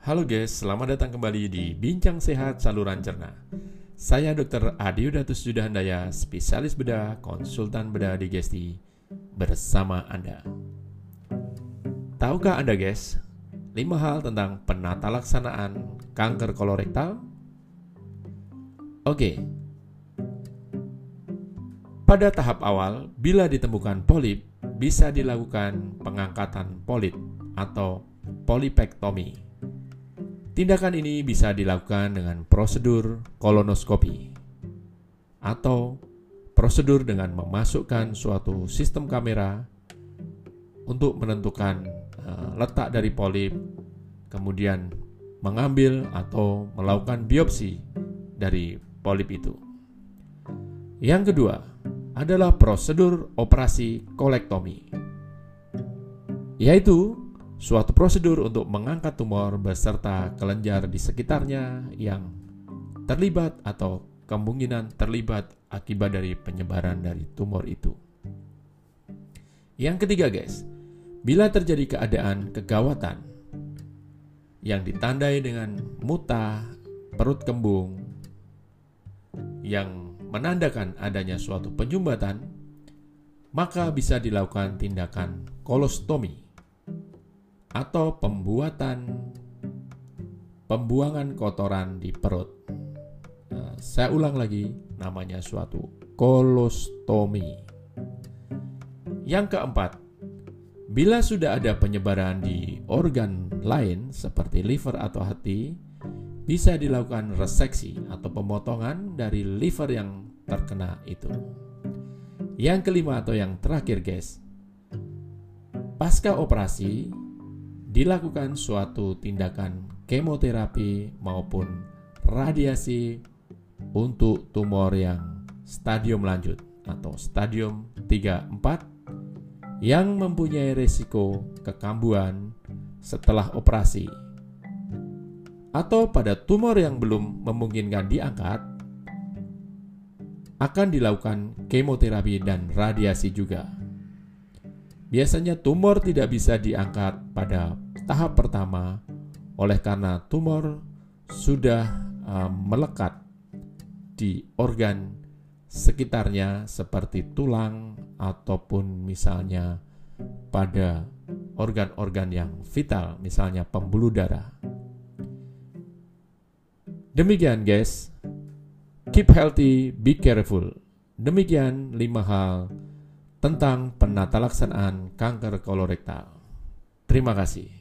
Halo guys, selamat datang kembali di Bincang Sehat Saluran Cerna. Saya Dr. Adiudatus Judahandaya, spesialis bedah, konsultan bedah digesti, bersama Anda. Tahukah Anda guys, 5 hal tentang penata laksanaan kanker kolorektal? Oke, pada tahap awal, bila ditemukan polip, bisa dilakukan pengangkatan polip atau polipektomi. Tindakan ini bisa dilakukan dengan prosedur kolonoskopi atau prosedur dengan memasukkan suatu sistem kamera untuk menentukan uh, letak dari polip, kemudian mengambil atau melakukan biopsi dari polip itu. Yang kedua, adalah prosedur operasi kolektomi, yaitu suatu prosedur untuk mengangkat tumor beserta kelenjar di sekitarnya yang terlibat atau kemungkinan terlibat akibat dari penyebaran dari tumor itu. Yang ketiga, guys, bila terjadi keadaan kegawatan yang ditandai dengan muta, perut kembung, yang menandakan adanya suatu penyumbatan, maka bisa dilakukan tindakan kolostomi atau pembuatan pembuangan kotoran di perut. Nah, saya ulang lagi, namanya suatu kolostomi. Yang keempat, bila sudah ada penyebaran di organ lain seperti liver atau hati, bisa dilakukan reseksi atau pemotongan dari liver yang terkena itu. Yang kelima atau yang terakhir guys, pasca operasi dilakukan suatu tindakan kemoterapi maupun radiasi untuk tumor yang stadium lanjut atau stadium 3-4 yang mempunyai risiko kekambuhan setelah operasi atau pada tumor yang belum memungkinkan diangkat, akan dilakukan kemoterapi dan radiasi juga. Biasanya tumor tidak bisa diangkat pada tahap pertama oleh karena tumor sudah uh, melekat di organ sekitarnya seperti tulang ataupun misalnya pada organ-organ yang vital misalnya pembuluh darah. Demikian guys. Keep healthy, be careful. Demikian lima hal tentang penata laksanaan kanker kolorektal. Terima kasih.